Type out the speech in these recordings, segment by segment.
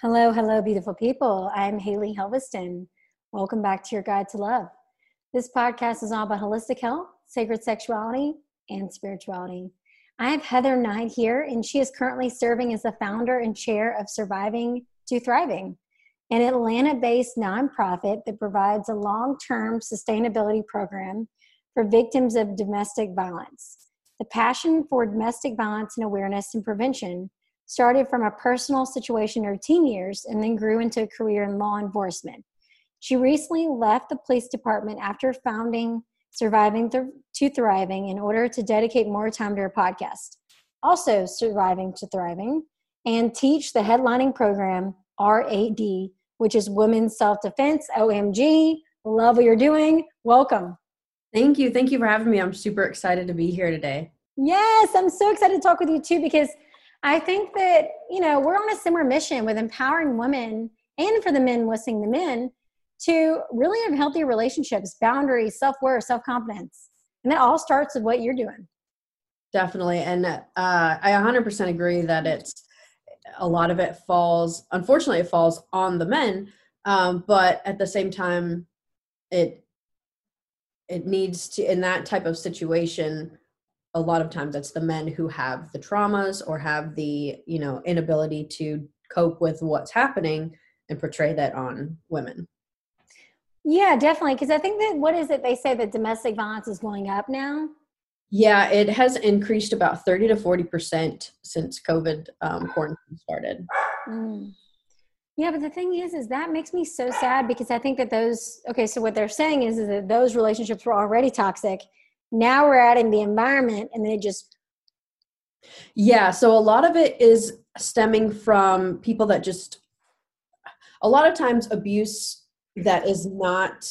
Hello, hello, beautiful people. I'm Haley Helveston. Welcome back to your Guide to Love. This podcast is all about holistic health, sacred sexuality, and spirituality. I have Heather Knight here, and she is currently serving as the founder and chair of Surviving to Thriving, an Atlanta based nonprofit that provides a long term sustainability program for victims of domestic violence. The passion for domestic violence and awareness and prevention started from a personal situation in her teen years and then grew into a career in law enforcement. She recently left the police department after founding Surviving to Thriving in order to dedicate more time to her podcast. Also, Surviving to Thriving and teach the headlining program RAD, which is Women's Self Defense. OMG, love what you're doing. Welcome. Thank you. Thank you for having me. I'm super excited to be here today. Yes, I'm so excited to talk with you too because I think that, you know, we're on a similar mission with empowering women and for the men listening the men to really have healthy relationships, boundaries, self worth, self confidence. And that all starts with what you're doing. Definitely. And uh, I 100% agree that it's a lot of it falls, unfortunately, it falls on the men. Um, but at the same time, it it needs to in that type of situation a lot of times it's the men who have the traumas or have the you know inability to cope with what's happening and portray that on women. Yeah definitely because i think that what is it they say that domestic violence is going up now? Yeah it has increased about 30 to 40 percent since covid um, quarantine started. Mm. yeah but the thing is is that makes me so sad because i think that those okay so what they're saying is, is that those relationships were already toxic now we're adding the environment and they just yeah so a lot of it is stemming from people that just a lot of times abuse that is not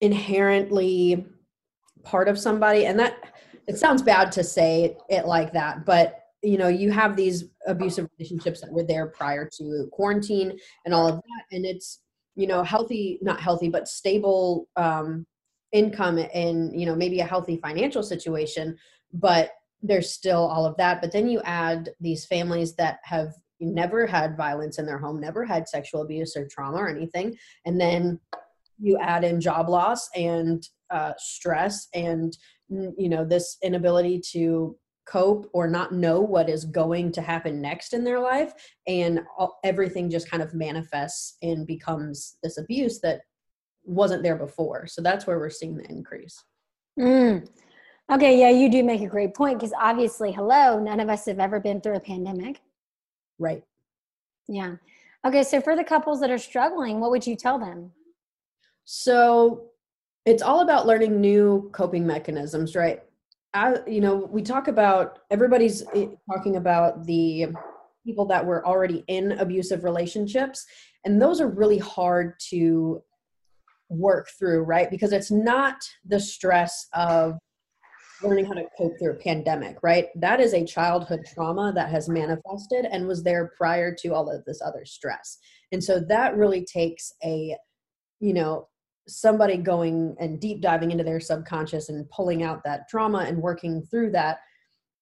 inherently part of somebody and that it sounds bad to say it like that but you know you have these abusive relationships that were there prior to quarantine and all of that and it's you know healthy not healthy but stable um income and you know maybe a healthy financial situation but there's still all of that. But then you add these families that have never had violence in their home never had sexual abuse or trauma or anything and then you add in job loss and uh, stress and you know this inability to cope or not know what is going to happen next in their life and all, everything just kind of manifests and becomes this abuse that wasn't there before. So that's where we're seeing the increase. Mm. Okay, yeah, you do make a great point because obviously, hello, none of us have ever been through a pandemic. Right. Yeah. Okay, so for the couples that are struggling, what would you tell them? So it's all about learning new coping mechanisms, right? I, you know, we talk about everybody's eh, talking about the people that were already in abusive relationships, and those are really hard to work through, right? Because it's not the stress of learning how to cope through a pandemic, right? That is a childhood trauma that has manifested and was there prior to all of this other stress. And so that really takes a, you know, somebody going and deep diving into their subconscious and pulling out that trauma and working through that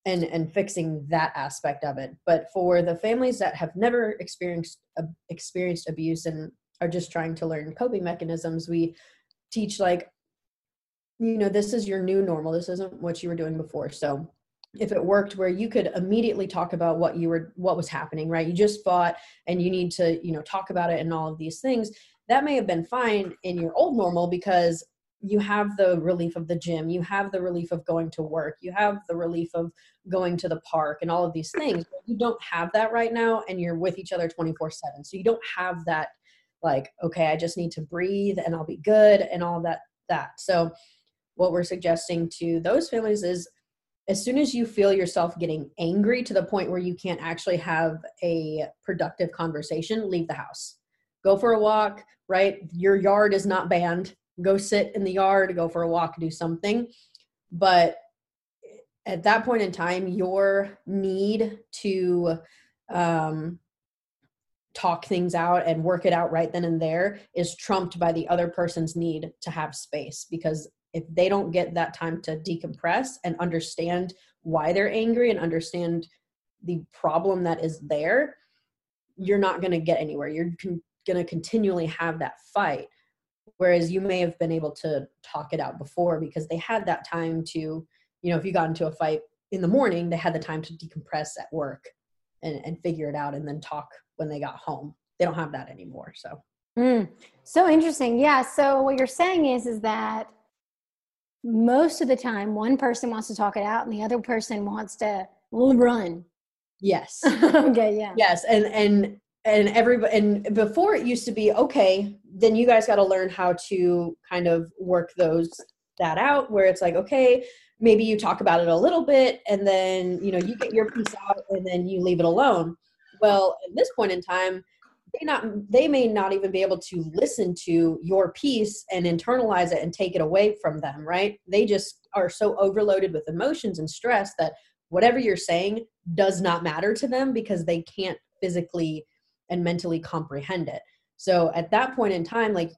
and and fixing that aspect of it but for the families that have never experienced uh, experienced abuse and are just trying to learn coping mechanisms. We teach like you know this is your new normal. This isn't what you were doing before. So if it worked where you could immediately talk about what you were what was happening right? You just fought and you need to you know talk about it and all of these things. That may have been fine in your old normal because you have the relief of the gym. You have the relief of going to work. You have the relief of going to the park and all of these things. You don't have that right now and you're with each other 24 7 so you don't have that like okay i just need to breathe and i'll be good and all that that. So what we're suggesting to those families is as soon as you feel yourself getting angry to the point where you can't actually have a productive conversation leave the house. Go for a walk right? Your yard is not banned. Go sit in the yard go for a walk do something. But at that point in time your need to um, talk things out and work it out right then and there is trumped by the other person's need to have space. Because if they don't get that time to decompress and understand why they're angry and understand the problem that is there you're not going to get anywhere. You're con- going to continually have that fight. Whereas you may have been able to talk it out before because they had that time to you know if you got into a fight in the morning they had the time to decompress at work and, and figure it out and then talk when they got home. They don't have that anymore so. Mm, so interesting. Yeah so what you're saying is is that most of the time one person wants to talk it out and the other person wants to run. Yes. Okay yeah. Yes and and and everybody and before it used to be okay then you guys got to learn how to kind of work those that out where it's like okay maybe you talk about it a little bit and then you know you get your piece out and then you leave it alone. Well at this point in time they not they may not even be able to listen to your piece and internalize it and take it away from them right? They just are so overloaded with emotions and stress that whatever you're saying does not matter to them because they can't physically and mentally comprehend it. So at that point in time like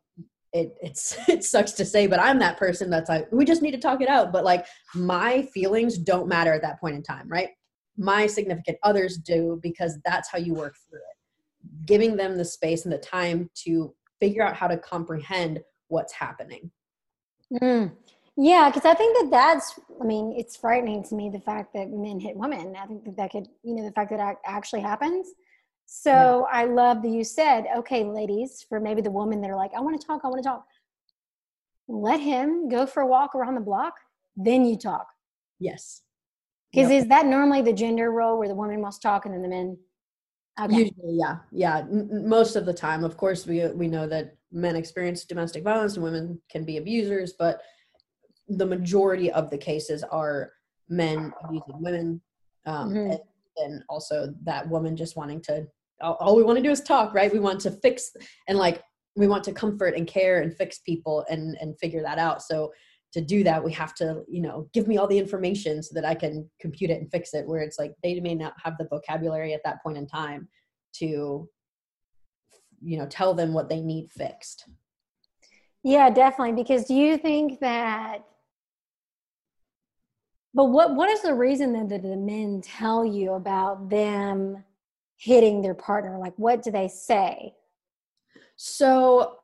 it it's it sucks to say but i'm that person that's like we just need to talk it out. But like my feelings don't matter at that point in time right? My significant others do because that's how you work through it. Giving them the space and the time to figure out how to comprehend what's happening. Mm. yeah because i think that that's i mean it's frightening to me the fact that men hit women. I think that that could you know the fact that actually happens so yeah. I love that you said, okay, ladies, for maybe the woman that are like, I want to talk, I want to talk. Let him go for a walk around the block, then you talk. Yes. Because yep. is that normally the gender role where the woman must talk and then the men? Okay. Usually, yeah, yeah. N- most of the time, of course, we we know that men experience domestic violence and women can be abusers, but the majority of the cases are men abusing women, um, mm-hmm. and and also that woman just wanting to all, we want to do is talk right? We want to fix and like we want to comfort and care and fix people and and figure that out. So to do that we have to you know give me all the information so that i can compute it and fix it where it's like they may not have the vocabulary at that point in time to you know tell them what they need fixed. Yeah definitely because do you think that but what what is the reason that the men tell you about them hitting their partner? Like, what do they say? So,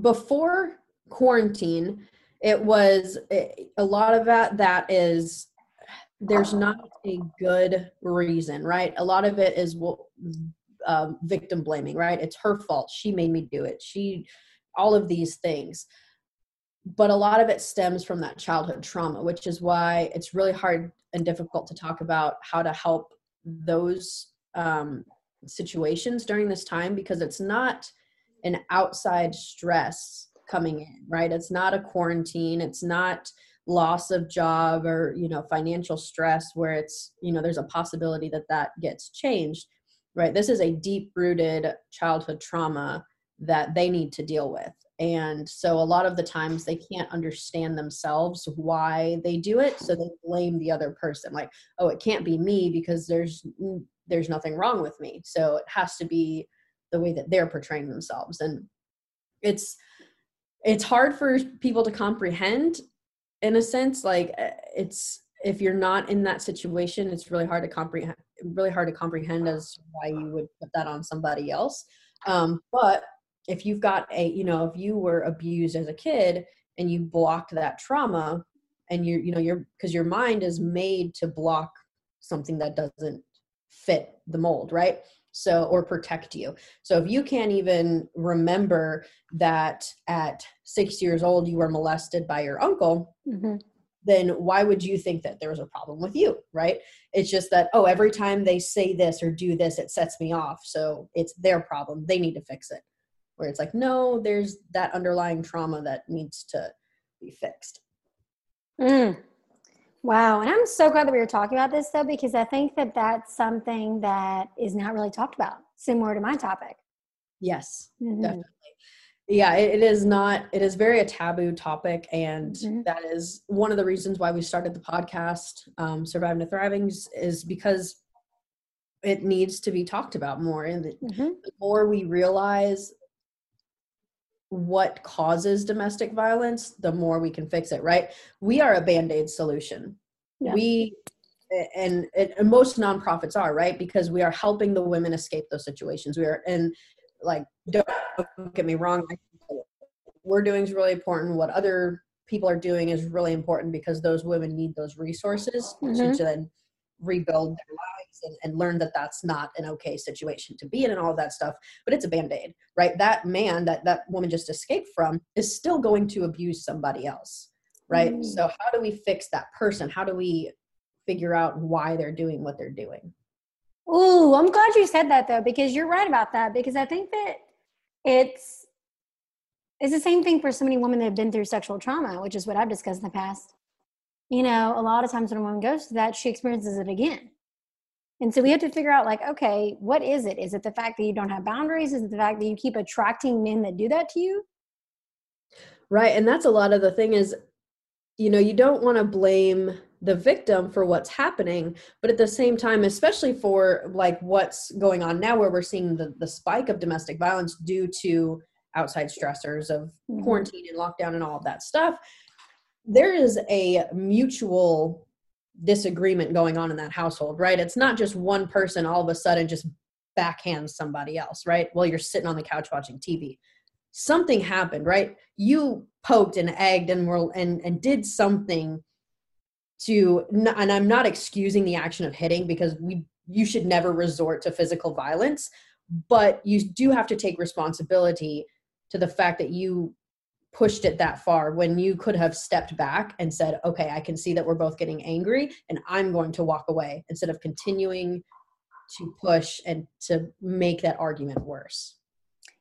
before quarantine, it was a lot of that. That is, there's not a good reason, right? A lot of it is um, victim blaming, right? It's her fault. She made me do it. She, all of these things but a lot of it stems from that childhood trauma, which is why it's really hard and difficult to talk about how to help those um, situations during this time because it's not an outside stress coming in, right? It's not a quarantine, it's not loss of job or you know financial stress where it's you know there's a possibility that that gets changed right? This is a deep rooted childhood trauma that they need to deal with. And so a lot of the times they can't understand themselves why they do it so they blame the other person like oh it can't be me because there's there's nothing wrong with me. So it has to be the way that they're portraying themselves. And it's it's hard for people to comprehend in a sense like eh, it's if you're not in that situation it's really hard to comprehend really hard to comprehend as why you would put that on somebody else. Um, but if you've got a you know if you were abused as a kid and you blocked that trauma and you you know you're because your mind is made to block something that doesn't fit the mold right? So or protect you. So if you can't even remember that at six years old you were molested by your uncle mm-hmm. then why would you think that there was a problem with you right? It's just that oh every time they say this or do this it sets me off. So it's their problem. They need to fix it. Where it's like no there's that underlying trauma that needs to be fixed. Mm. Wow and i'm so glad that we were talking about this though because i think that that's something that is not really talked about similar to my topic yes mm-hmm. definitely yeah it, it is not it is very a taboo topic and mm-hmm. that is one of the reasons why we started the podcast um, surviving to thriving is because it needs to be talked about more and the, mm-hmm. the more we realize what causes domestic violence, the more we can fix it, right? We are a band aid solution. Yeah. We, and, and most nonprofits are right because we are helping the women escape those situations we are and like don't get me wrong we're doing is really important what other people are doing is really important because those women need those resources mm-hmm. to, then rebuild their lives and, and, learn that that's not an okay situation to be in and all of that stuff but it's a band-aid right that man that that woman just escaped from is still going to abuse somebody else right mm. so how do we fix that person how do we figure out why they're doing what they're doing Oh, I'm glad you said that though, because you're right about that. Because I think that it's it's the same thing for so many women that have been through sexual trauma, which is what I've discussed in the past. You know, a lot of times when a woman goes through that, she experiences it again. And so we have to figure out, like, okay, what is it? Is it the fact that you don't have boundaries? Is it the fact that you keep attracting men that do that to you? Right. And that's a lot of the thing is, you know, you don't want to blame the victim for what's happening but at the same time especially for like what's going on now where we're seeing the, the spike of domestic violence due to outside stressors of mm-hmm. quarantine and lockdown and all of that stuff there is a mutual disagreement going on in that household right? It's not just one person all of a sudden just backhands somebody else right? While you're sitting on the couch watching tv something happened right? You poked and egged and were and and did something to and i'm not excusing the action of hitting because we you should never resort to physical violence but you do have to take responsibility to the fact that you pushed it that far when you could have stepped back and said okay i can see that we're both getting angry and i'm going to walk away instead of continuing to push and to make that argument worse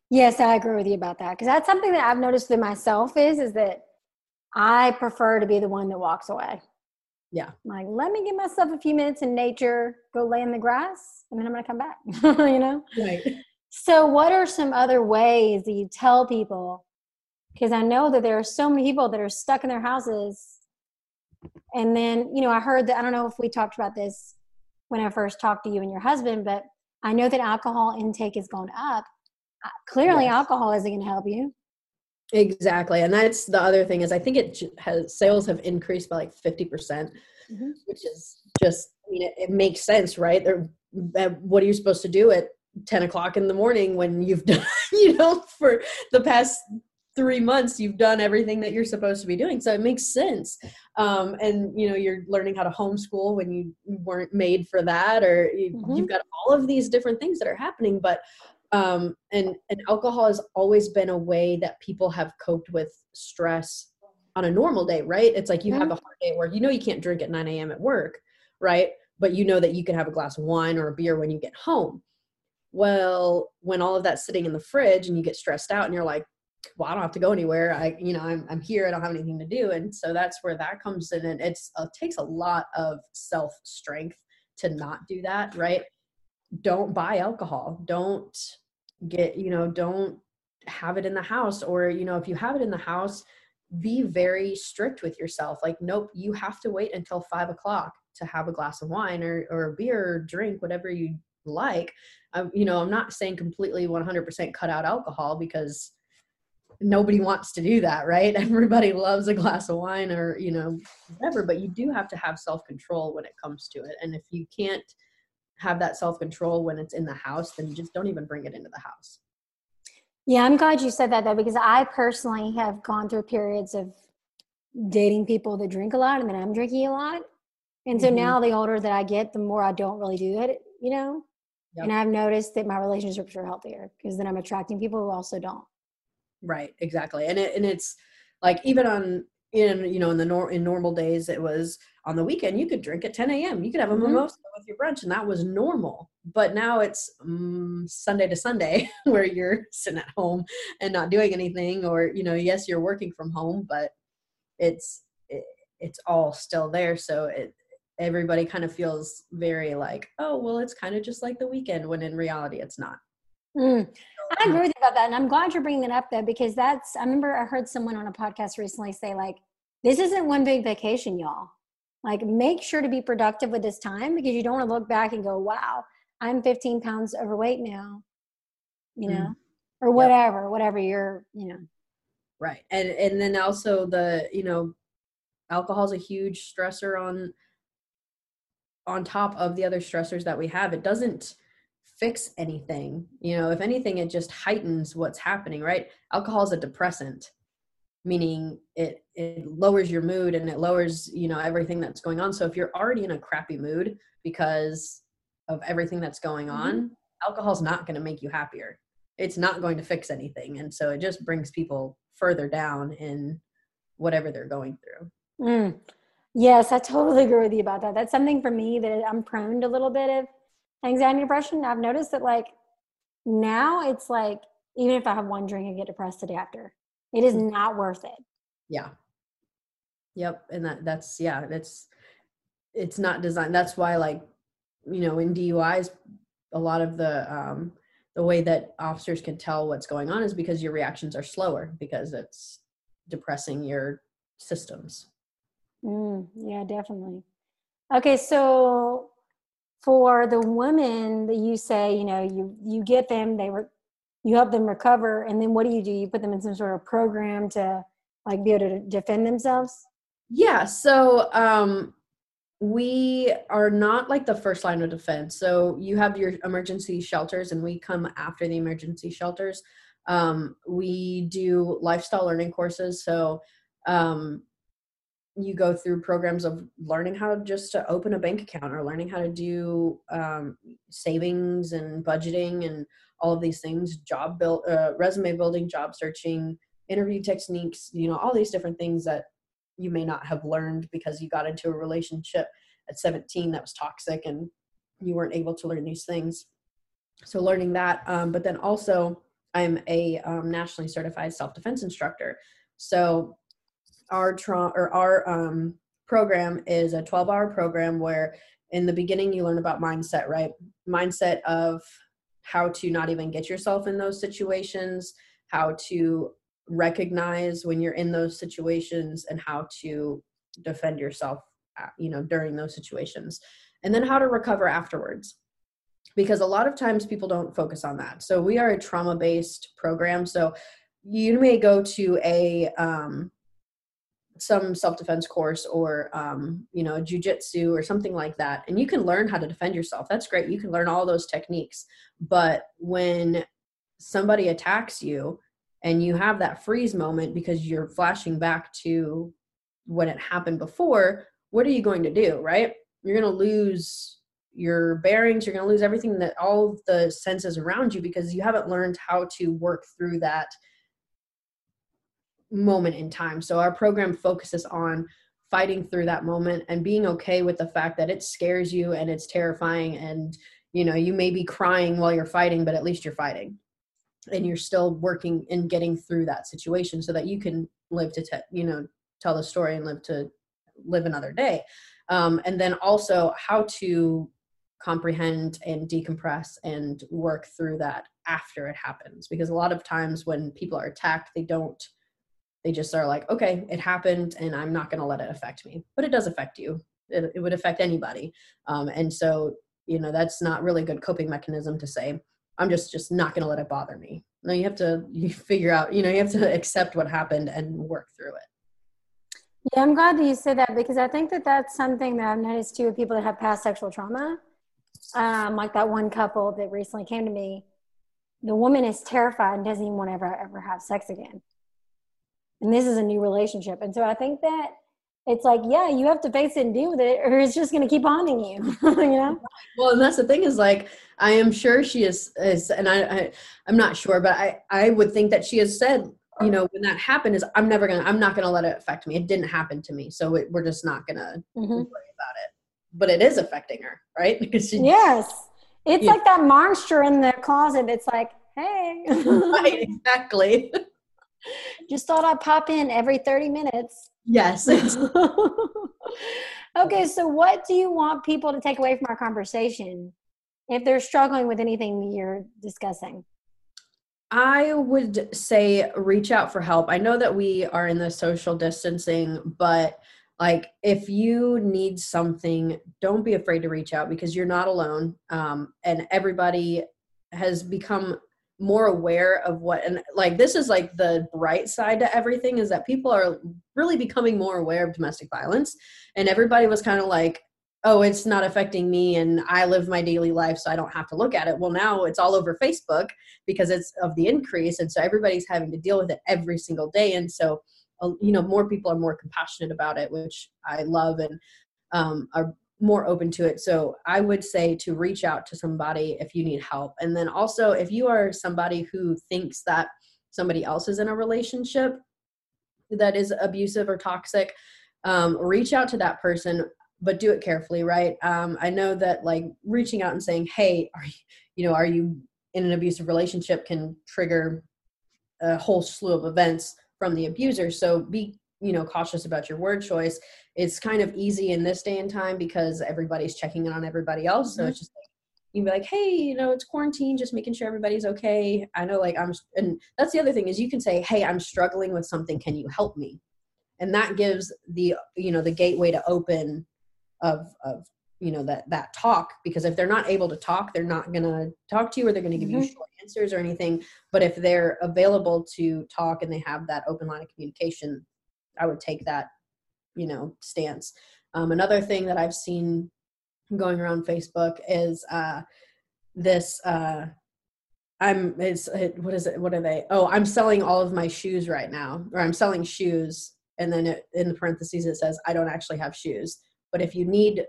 yes i agree with you about that because that's something that i've noticed with myself is is that i prefer to be the one that walks away yeah. like, let me give myself a few minutes in nature, go lay in the grass, and then I'm going to come back, you know? Right. So, what are some other ways that you tell people? Because I know that there are so many people that are stuck in their houses. And then, you know, I heard that, I don't know if we talked about this when I first talked to you and your husband, but I know that alcohol intake has gone up. Uh, clearly, yes. alcohol isn't going to help you. Exactly. And that's the other thing is I think it has sales have increased by like 50%, percent mm hmm which is just, I mean, it, it makes sense, right? They're, what are you supposed to do at 10 o'clock in the morning when you've done, you know, for the past three months, you've done everything that you're supposed to be doing. So it makes sense. Um, and, you know, you're learning how to homeschool when you weren't made for that, or you, mm-hmm. you've got all of these different things that are happening. But um, and and alcohol has always been a way that people have coped with stress on a normal day right it's like you mm-hmm. have a hard day at work you know you can't drink at 9 a.m at work right but you know that you can have a glass of wine or a beer when you get home well when all of that's sitting in the fridge and you get stressed out and you're like well i don't have to go anywhere. I you know i'm, I'm here. I don't have anything to do. And so that's where that comes in. And it's it takes a lot of self strength to not do that right? Don't buy alcohol. Don't get you know don't have it in the house. Or you know if you have it in the house be very strict with yourself. Like nope you have to wait until five o'clock to have a glass of wine or, or a beer or drink whatever you like. Um, you know i'm not saying completely 100% cut out alcohol because nobody wants to do that right everybody loves a glass of wine or you know whatever but you do have to have self-control when it comes to it and if you can't have that self control when it's in the house, then just don't even bring it into the house. Yeah, I'm glad you said that though, because I personally have gone through periods of dating people that drink a lot and then I'm drinking a lot. And so mm-hmm. now the older that I get, the more I don't really do it, you know? Yep. And I've noticed that my relationships are healthier because then I'm attracting people who also don't. Right, exactly. And it and it's like even on in you know in the nor- in normal days it was on the weekend you could drink at 10 a.m you could have a mm-hmm. mimosa with your brunch and that was normal but now it's um, sunday to sunday where you're sitting at home and not doing anything or you know yes you're working from home but it's it, it's all still there so it everybody kind of feels very like oh well it's kind of just like the weekend when in reality it's not mm. I agree with you about that. And I'm glad you're bringing that up though, because that's, I remember I heard someone on a podcast recently say, like, this isn't one big vacation, y'all. Like, make sure to be productive with this time because you don't want to look back and go, wow, I'm 15 pounds overweight now, you know, mm. or whatever, yep. whatever you're, you know. Right. And, and then also the, you know, alcohol is a huge stressor on on top of the other stressors that we have it doesn't fix anything. You know if anything it just heightens what's happening right? Alcohol is a depressant meaning it it lowers your mood and it lowers you know everything that's going on. So if you're already in a crappy mood because of everything that's going mm-hmm. on mm-hmm. alcohol's not going to make you happier. It's not going to fix anything. And so it just brings people further down in whatever they're going through. Mm. yes i totally agree with you about that. That's something for me that i'm prone to a little bit of anxiety depression i've noticed that like now it's like even if i have one drink and get depressed the day after it is mm. not worth it. Yeah. Yep. And that that's yeah, that's it's not designed. That's why like, you know, in DUIs, a lot of the um the way that officers can tell what's going on is because your reactions are slower because it's depressing your systems. Mm, yeah, definitely. Okay, so for the women that you say, you know, you you get them, they were you help them recover and then what do you do? You put them in some sort of program to like be able to defend themselves? Yeah so um we are not like the first line of defense. So you have your emergency shelters and we come after the emergency shelters. Um, we do lifestyle learning courses. So um, you go through programs of learning how just to open a bank account or learning how to do um, savings and budgeting and all of these things job build uh, resume building job searching interview techniques you know all these different things that you may not have learned because you got into a relationship at 17 that was toxic and you weren't able to learn these things. So learning that um, but then also i'm a um, nationally certified self-defense instructor. So our tra- or our um, program is a 12 hour program where in the beginning you learn about mindset right? Mindset of how to not even get yourself in those situations, how to recognize when you're in those situations and how to defend yourself uh, you know during those situations. And then how to recover afterwards. Because a lot of times people don't focus on that. So we are a trauma based program. So you may go to a um, some self-defense course or um, you know jujitsu or something like that and you can learn how to defend yourself. That's great. You can learn all those techniques. But when somebody attacks you and you have that freeze moment because you're flashing back to when it happened before what are you going to do right? You're going to lose your bearings. You're going to lose everything that all the senses around you because you haven't learned how to work through that moment in time. So our program focuses on fighting through that moment and being okay with the fact that it scares you and it's terrifying and you know you may be crying while you're fighting but at least you're fighting. And you're still working and getting through that situation so that you can live to te- you know tell the story and live to live another day. Um, and then also how to comprehend and decompress and work through that after it happens. Because a lot of times when people are attacked they don't they just are like okay it happened and i'm not going to let it affect me. But it does affect you. It, it would affect anybody. Um, and so you know that's not really a good coping mechanism to say i'm just just not going to let it bother me. No you have to you figure out you know you have to accept what happened and work through it. Yeah i'm glad that you said that because i think that that's something that i've noticed too with people that have past sexual trauma. Um, like that one couple that recently came to me. The woman is terrified and doesn't even want to ever ever have sex again and this is a new relationship. And so i think that it's like yeah you have to face it and deal with it or it's just going to keep haunting you you know? Well and that's the thing is like i am sure she is is and I, I i'm not sure but i i would think that she has said you know when that happened is i'm never gonna i'm not gonna let it affect me. It didn't happen to me so it, we're just not gonna mm-hmm. worry about it. But it is affecting her right? Because she, yes. It's like that monster in the closet it's like hey. Right exactly just thought I'd pop in every 30 minutes. Yes. okay, so what do you want people to take away from our conversation if they're struggling with anything you're discussing? I would say reach out for help. I know that we are in the social distancing, but like if you need something, don't be afraid to reach out because you're not alone. Um, and everybody has become more aware of what and like this is like the bright side to everything is that people are really becoming more aware of domestic violence. And everybody was kind of like oh it's not affecting me and i live my daily life so i don't have to look at it. Well now it's all over facebook because it's of the increase and so everybody's having to deal with it every single day. And so uh, you know more people are more compassionate about it which i love and um, are more open to it. So i would say to reach out to somebody if you need help. And then also if you are somebody who thinks that somebody else is in a relationship that is abusive or toxic um, reach out to that person but do it carefully right? Um, i know that like reaching out and saying hey are you, you know are you in an abusive relationship? can trigger a whole slew of events from the abuser. So be you know cautious about your word choice it's kind of easy in this day and time because everybody's checking in on everybody else. Mm-hmm. so it's just like you can be like hey you know it's quarantine just making sure everybody's okay. I know like i'm and that's the other thing is you can say hey i'm struggling with something. Can you help me? And that gives the you know the gateway to open of of you know that that talk because if they're not able to talk they're not going to talk to you or they're going to give mm-hmm. you short answers or anything. But if they're available to talk and they have that open line of communication i would take that you know stance. Um, another thing that i've seen going around facebook is uh, this uh, i'm it's it, what is it what are they? Oh i'm selling all of my shoes right now or i'm selling shoes and then it, in the parentheses it says i don't actually have shoes. But if you need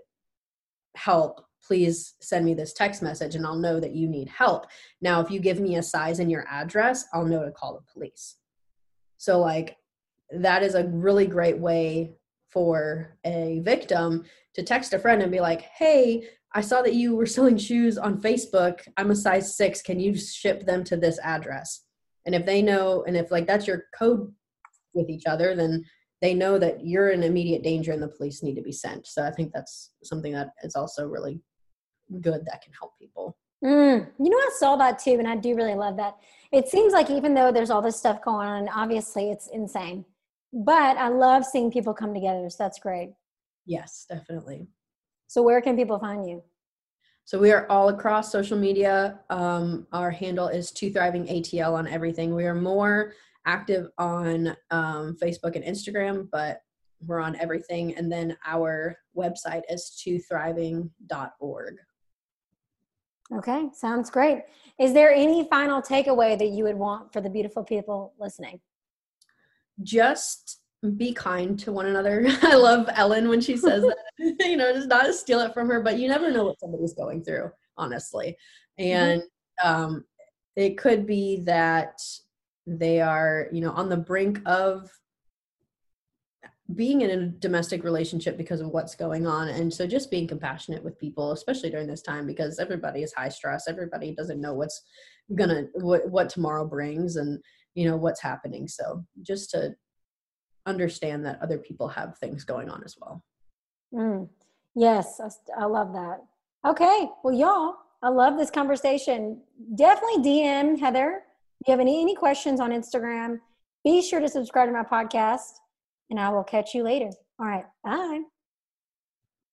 help please send me this text message and i'll know that you need help. Now if you give me a size and your address i'll know to call the police. So like that is a really great way for a victim to text a friend and be like hey i saw that you were selling shoes on facebook i'm a size six can you ship them to this address and if they know and if like that's your code with each other then they know that you're in immediate danger and the police need to be sent. So I think that's something that is also really good that can help people. Mm, you know, I saw that too, and I do really love that. It seems like even though there's all this stuff going on, obviously it's insane, but I love seeing people come together. So that's great. Yes, definitely. So where can people find you? So we are all across social media. Um, our handle is Two Thriving ATL on everything. We are more active on um, Facebook and Instagram, but we're on everything. And then our website is twothriving.org. Okay, sounds great. Is there any final takeaway that you would want for the beautiful people listening? Just be kind to one another. I love Ellen when she says that, you know, just not to steal it from her, but you never know what somebody's going through, honestly. Mm-hmm. And um, it could be that they are you know on the brink of being in a domestic relationship because of what's going on and so just being compassionate with people especially during this time because everybody is high stress everybody doesn't know what's gonna what, what tomorrow brings and you know what's happening so just to understand that other people have things going on as well mm. yes I, I love that okay well y'all i love this conversation definitely dm heather if you have any, any questions on Instagram, be sure to subscribe to my podcast and I will catch you later. All right. Bye.